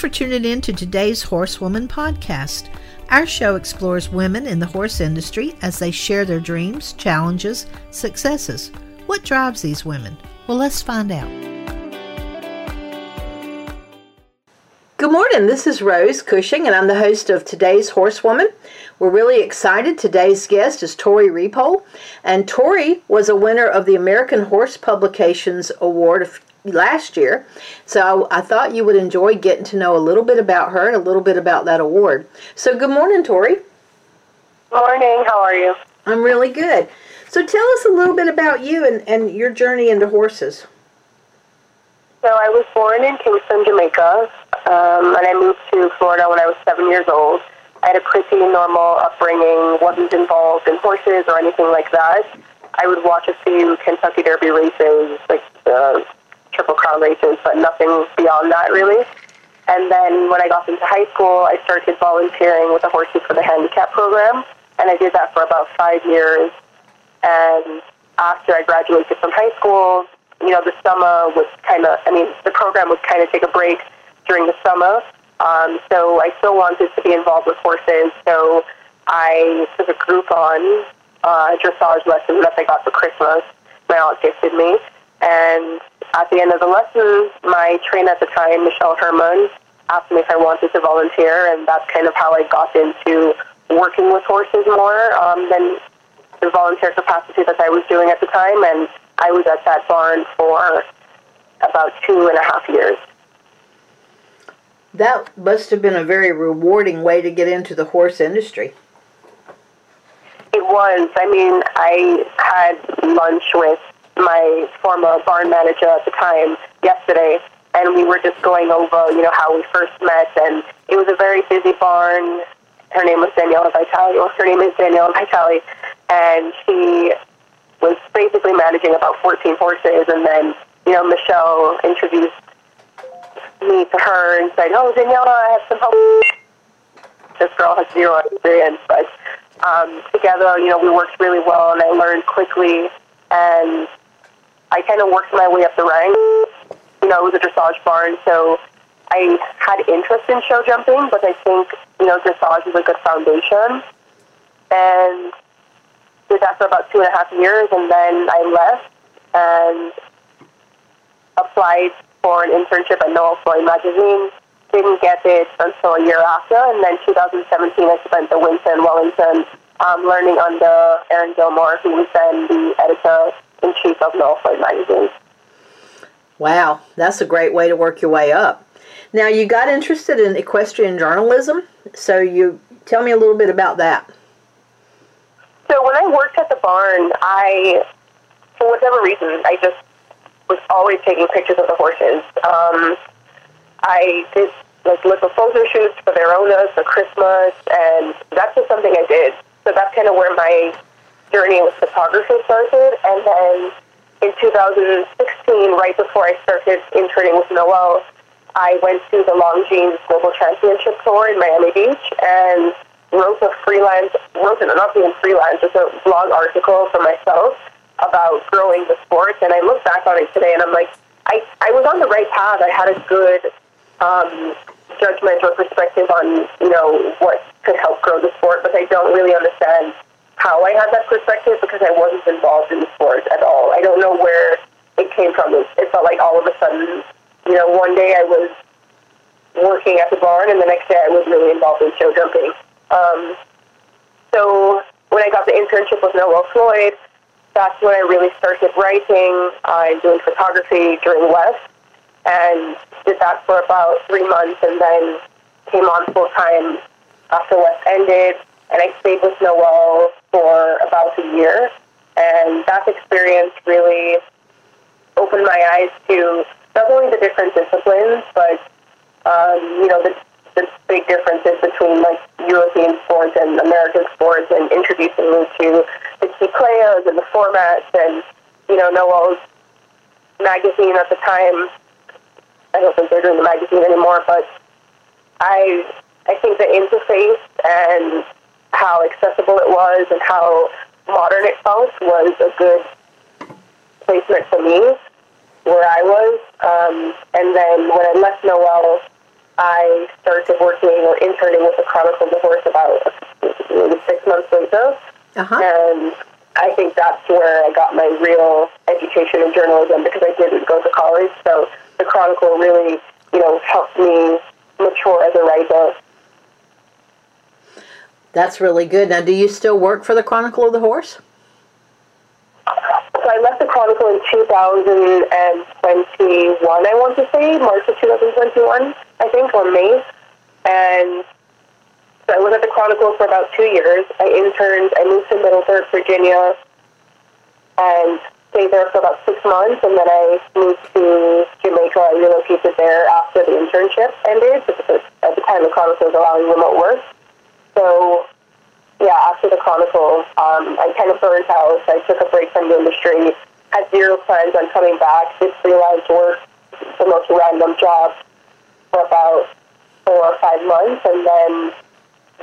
For tuning in to today's Horsewoman podcast. Our show explores women in the horse industry as they share their dreams, challenges, successes. What drives these women? Well, let's find out. Good morning. This is Rose Cushing, and I'm the host of today's Horsewoman. We're really excited. Today's guest is Tori Repole, and Tori was a winner of the American Horse Publications Award last year. So I thought you would enjoy getting to know a little bit about her and a little bit about that award. So good morning, Tori. Morning. How are you? I'm really good. So tell us a little bit about you and, and your journey into horses. So I was born in Kingston, Jamaica, um, and I moved to Florida when I was seven years old. I had a pretty normal upbringing, wasn't involved in horses or anything like that. I would watch a few Kentucky Derby races, like uh, Triple Crown races, but nothing beyond that really. And then when I got into high school, I started volunteering with the Horses for the Handicap program, and I did that for about five years. And after I graduated from high school, you know, the summer was kind of, I mean, the program would kind of take a break during the summer. Um, so I still wanted to be involved with horses, so I took a group on uh, dressage lessons that I got for Christmas. My aunt gifted me. And at the end of the lesson, my trainer at the time, Michelle Herman, asked me if I wanted to volunteer, and that's kind of how I got into working with horses more um, than the volunteer capacity that I was doing at the time. And I was at that barn for about two and a half years. That must have been a very rewarding way to get into the horse industry. It was. I mean, I had lunch with my former barn manager at the time yesterday, and we were just going over, you know, how we first met, and it was a very busy barn. Her name was Daniela Vitale, or her name is Daniela Vitale, and she was basically managing about 14 horses, and then, you know, Michelle introduced me to her and said, "Oh, Daniela, I have some help." This girl has zero experience, but um, together, you know, we worked really well, and I learned quickly, and I kind of worked my way up the ranks. You know, it was a dressage barn, so I had interest in show jumping, but I think, you know, dressage is a good foundation. And did that for about two and a half years, and then I left and applied for an internship at Noelle Floyd magazine. Didn't get it until a year after, and then 2017 I spent the winter in Wellington um, learning under Erin Gilmore, who was then the editor in chief of magazine. Wow, that's a great way to work your way up. Now you got interested in equestrian journalism, so you tell me a little bit about that. So when I worked at the barn, I, for whatever reason, I just was always taking pictures of the horses. Um, I did like little photo shoots for their owners for Christmas, and that's just something I did. So that's kind of where my journey with photography started. And then in 2016, right before I started interning with Noelle, I went to the Longines Global Champions Tour in Miami Beach and wrote a freelance, wrote an, not even freelance, just a blog article for myself about growing the sport. And I look back on it today and I'm like, I, I was on the right path. I had a good um, judgment or perspective on, you know, what could help grow the sport, but I don't really understand how I had that perspective because I wasn't involved in the sport at all. I don't know where it came from. It, it felt like all of a sudden, you know, one day I was working at the barn and the next day I was really involved in show jumping. Um, so when I got the internship with Noelle Floyd, that's when I really started writing and doing photography during WEF, and did that for about three months, and then came on full time after WEF ended and I stayed with Noelle for about a year. And that experience really opened my eyes to not only the different disciplines, but um, you know the, the big differences between like European sports and American sports, and introducing me to the key players and the formats, and you know Noelle's magazine at the time. I don't think they're doing the magazine anymore, but I I think the interface and how accessible it was and how modern it felt was a good placement for me where I was. Um, and then when I left Noelle, I started working or interning with the Chronicle of the Horse about maybe six months later. Uh-huh. And I think that's where I got my real education in journalism because I didn't go to college. So the Chronicle really, you know, helped me mature as a writer. That's really good. Now, do you still work for the Chronicle of the Horse? So I left the Chronicle in 2021, I want to say, March of 2021, I think, or May. And so I was at the Chronicle for about two years. I interned, I moved to Middleburg, Virginia, and stayed there for about six months. And then I moved to Jamaica. I relocated there after the internship ended, because at the time the Chronicle was allowing remote work. So yeah, after the Chronicle, um, I kind of burned out. I took a break from the industry, had zero plans on coming back, did freelance work, the most random jobs for about four or five months, and then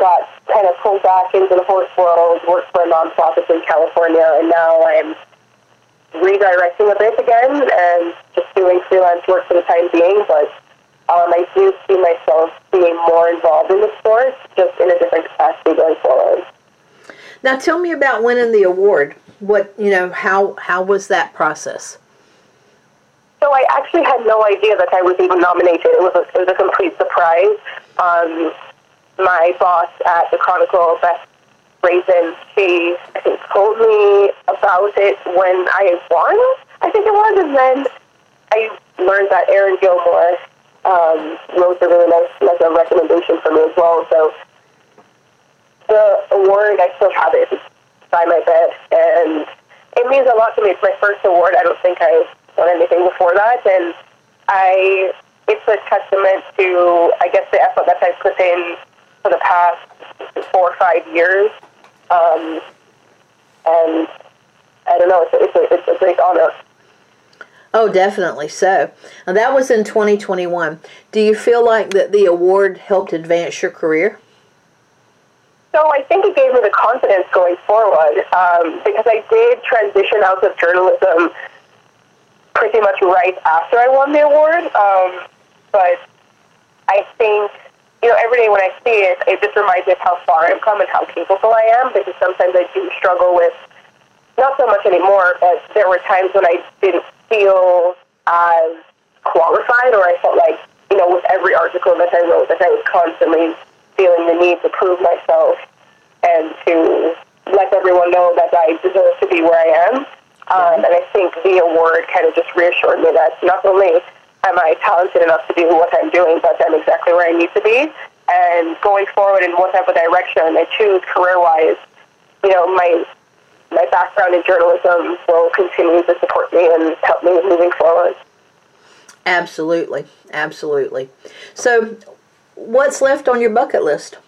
got kind of pulled back into the horse world, worked for a nonprofit in California, and now I'm redirecting a bit again and just doing freelance work for the time being, but um, I do see myself being more involved in the sport, just in a different. Now, tell me about winning the award. What you know? How how was that process? So I actually had no idea that I was even nominated. It was a, it was a complete surprise. Um, my boss at the Chronicle, Beth Rasin, she I think told me about it when I won. I think it was, and then I learned that Erin Gilmore um, wrote a really nice like a recommendation for me as well. So the award, I still have it by my bed, and it means a lot to me. It's my first award. I don't think I've done anything before that, and I it's a testament to I guess the effort that I've put in for the past four or five years, um, and I don't know. It's a, it's a, it's a great honor. Oh, definitely so. And that was in 2021. Do you feel like that the award helped advance your career? So I think it gave me the confidence going forward um, because I did transition out of journalism pretty much right after I won the award. Um, but I think, you know, every day when I see it, it just reminds me of how far I've come and how capable I am because sometimes I do struggle with, not so much anymore, but there were times when I didn't feel as qualified, or I felt like, you know, with every article that I wrote, that I was constantly feeling the need to prove myself and to let everyone know that I deserve to be where I am. Um, and I think the award kind of just reassured me that not only am I talented enough to do what I'm doing, but I'm exactly where I need to be. And going forward in whatever direction I choose career-wise, you know, my my background in journalism will continue to support me and help me moving forward. Absolutely, absolutely. So, what's left on your bucket list?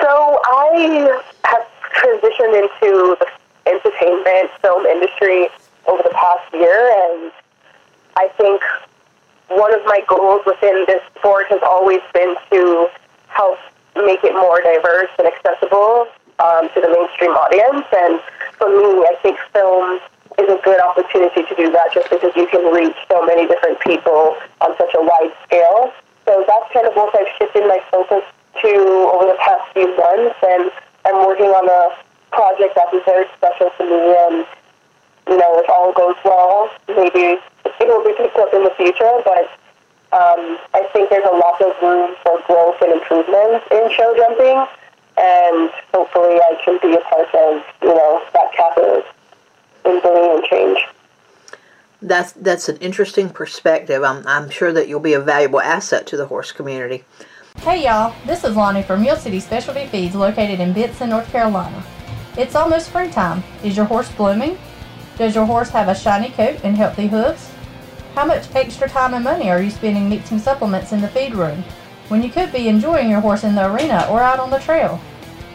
So, I have transitioned into the entertainment film industry over the past year, and I think one of my goals within this sport has always been to help make it more diverse and accessible um, to the mainstream audience. And for me, I think film is a good opportunity to do that just because you can reach so many different people on such a wide scale. That's kind of what I've shifted my focus to over the past few months. And I'm working on a project that is very special to me. And, you know, if all goes well, maybe it will be picked up in the future. But um, I think there's a lot of room for growth and improvement in show jumping and hopefully I can be a part of you know that catalyst in bringing in change. That's that's an interesting perspective. I'm I'm sure that you'll be a valuable asset to the horse community. Hey y'all, this is Lonnie from Mule City Specialty Feeds located in Benson, North Carolina. It's almost springtime. Is your horse blooming? Does your horse have a shiny coat and healthy hooves? How much extra time and money are you spending mixing supplements in the feed room when you could be enjoying your horse in the arena or out on the trail?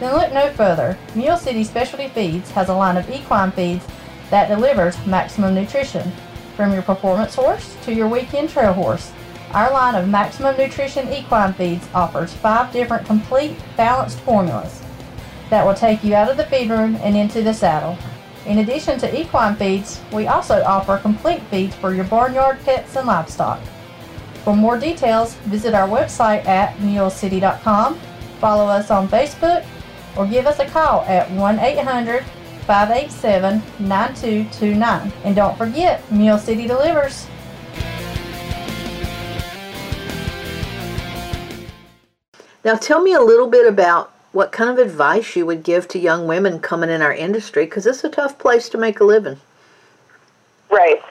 Then look no further. Mule City Specialty Feeds has a line of equine feeds that delivers maximum nutrition. From your performance horse to your weekend trail horse, our line of Maximum Nutrition Equine Feeds offers five different complete balanced formulas that will take you out of the feed room and into the saddle. In addition to equine feeds, we also offer complete feeds for your barnyard pets and livestock. For more details, visit our website at mulecity.com, follow us on Facebook, or give us a call at 1 800 587 9229. And don't forget, Mule City delivers. Now, tell me a little bit about what kind of advice you would give to young women coming in our industry because it's a tough place to make a living. Right.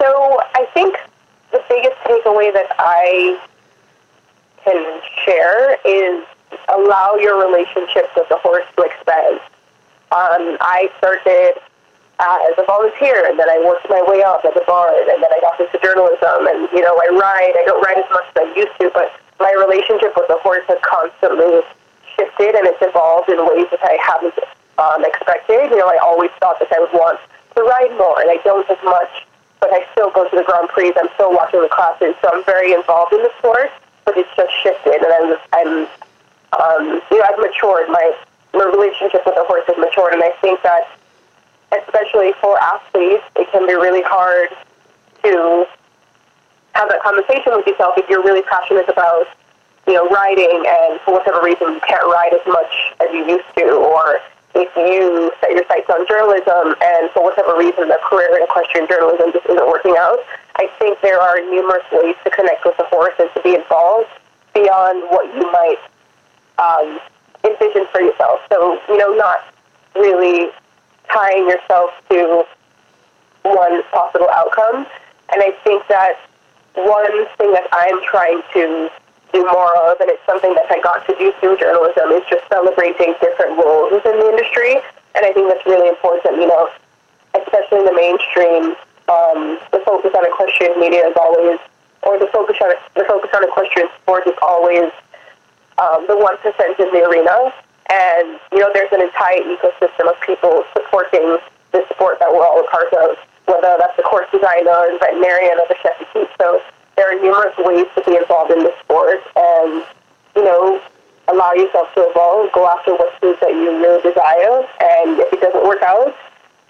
So, I think the biggest takeaway that I can share is allow your relationship with the horse to expand. Um, I started uh, as a volunteer, and then I worked my way up at the barn, and then I got into journalism, and you know I ride. I don't ride as much as I used to, but my relationship with the horse has constantly shifted, and it's evolved in ways that I haven't um, expected. You know, I always thought that I would want to ride more, and I don't as much, but I still go to the Grand Prix. I'm still watching the classes, so I'm very involved in the sport. But it's just shifted, and I'm, I'm um, you know, I've matured. My my relationship with the horse has matured, and I think that, especially for athletes, it can be really hard to have that conversation with yourself if you're really passionate about, you know, riding, and for whatever reason you can't ride as much as you used to, or if you set your sights on journalism, and for whatever reason the career in equestrian journalism just isn't working out. I think there are numerous ways to connect with the horse and to be involved beyond what you might um, envision for yourself. So, you know, not really tying yourself to one possible outcome. And I think that one thing that I'm trying to do more of, and it's something that I got to do through journalism, is just celebrating different roles within the industry. And I think that's really important, you know, especially in the mainstream. Um, the focus on equestrian media is always, or the focus on the focus on equestrian sport is always um, the one percent in the arena, and you know there's an entire ecosystem of people supporting the sport that we're all a part of, whether that's the course designer, the veterinarian, or the chef de So there are numerous ways to be involved in the sport, and you know allow yourself to evolve, go after what it is that you really desire, and if it doesn't work out,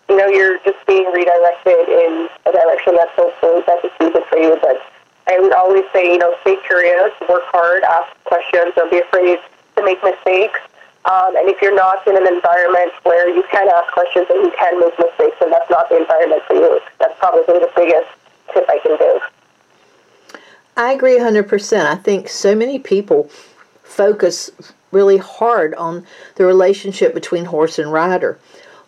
you know you're just being redirected in a direction that's hopefully better suited for you, but I would always say, you know, stay curious, work hard, ask questions, don't be afraid to make mistakes. Um, and if you're not in an environment where you can ask questions and you can make mistakes, then that's not the environment for you. That's probably the biggest tip I can give. I agree 100%. I think so many people focus really hard on the relationship between horse and rider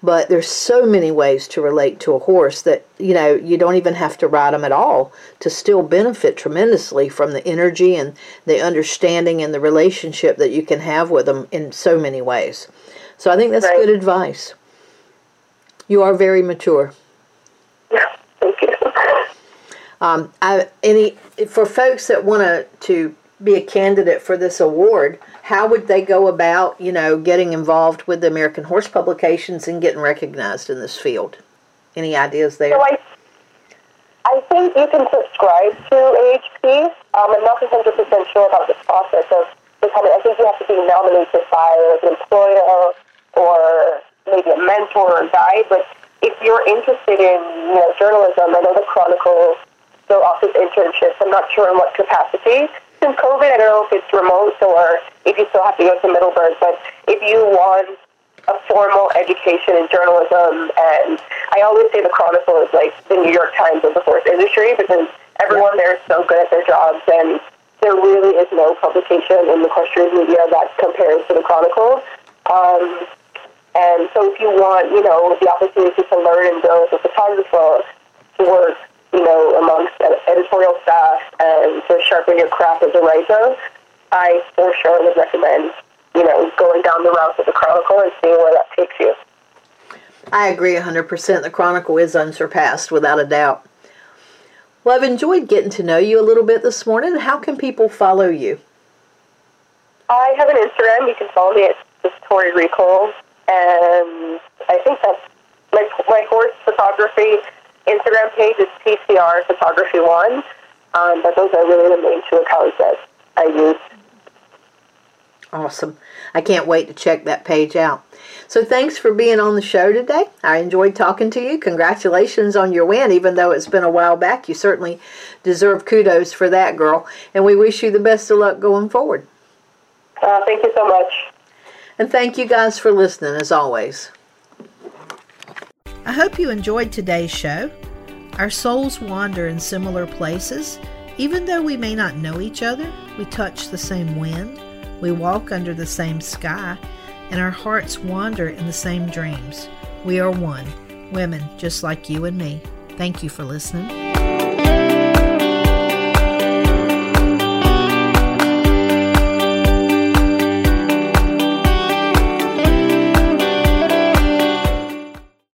but there's so many ways to relate to a horse that you know you don't even have to ride them at all to still benefit tremendously from the energy and the understanding and the relationship that you can have with them in so many ways. So i think that's right. good advice. You are very mature. Thank you. Um, I, any for folks that want to to be a candidate for this award how would they go about, you know, getting involved with the American Horse publications and getting recognized in this field? Any ideas there? So I, I think you can subscribe to AHP. Um, I'm not 100% sure about the process of becoming, I think you have to be nominated by an employer or maybe a mentor or a guide, but if you're interested in you know, journalism, I know the Chronicle still offers internships. I'm not sure in what capacity since COVID, I don't know if it's remote or if you still have to go to Middleburg, but if you want a formal education in journalism, and I always say the Chronicle is like the New York Times of the horse industry because everyone there is so good at their jobs, and there really is no publication in the equestrian media that compares to the Chronicle. Um, and so if you want, you know, the opportunity to learn and grow as a photographer, to work you know, amongst editorial staff Um, and to sharpen your craft as a writer, I for sure would recommend, you know, going down the route of the Chronicle and seeing where that takes you. I agree 100%. The Chronicle is unsurpassed, without a doubt. Well, I've enjoyed getting to know you a little bit this morning. How can people follow you? I have an Instagram. You can follow me at just Tori Repole. And I think that's my, my horse photography Instagram page is PCR Photography One, um, but those are really the main two accounts that I use. Awesome. I can't wait to check that page out. So thanks for being on the show today. I enjoyed talking to you. Congratulations on your win, even though it's been a while back. You certainly deserve kudos for that, girl. And we wish you the best of luck going forward. Uh, thank you so much. And thank you guys for listening, as always. I hope you enjoyed today's show. Our souls wander in similar places. Even though we may not know each other, we touch the same wind, we walk under the same sky, and our hearts wander in the same dreams. We are one, women just like you and me. Thank you for listening.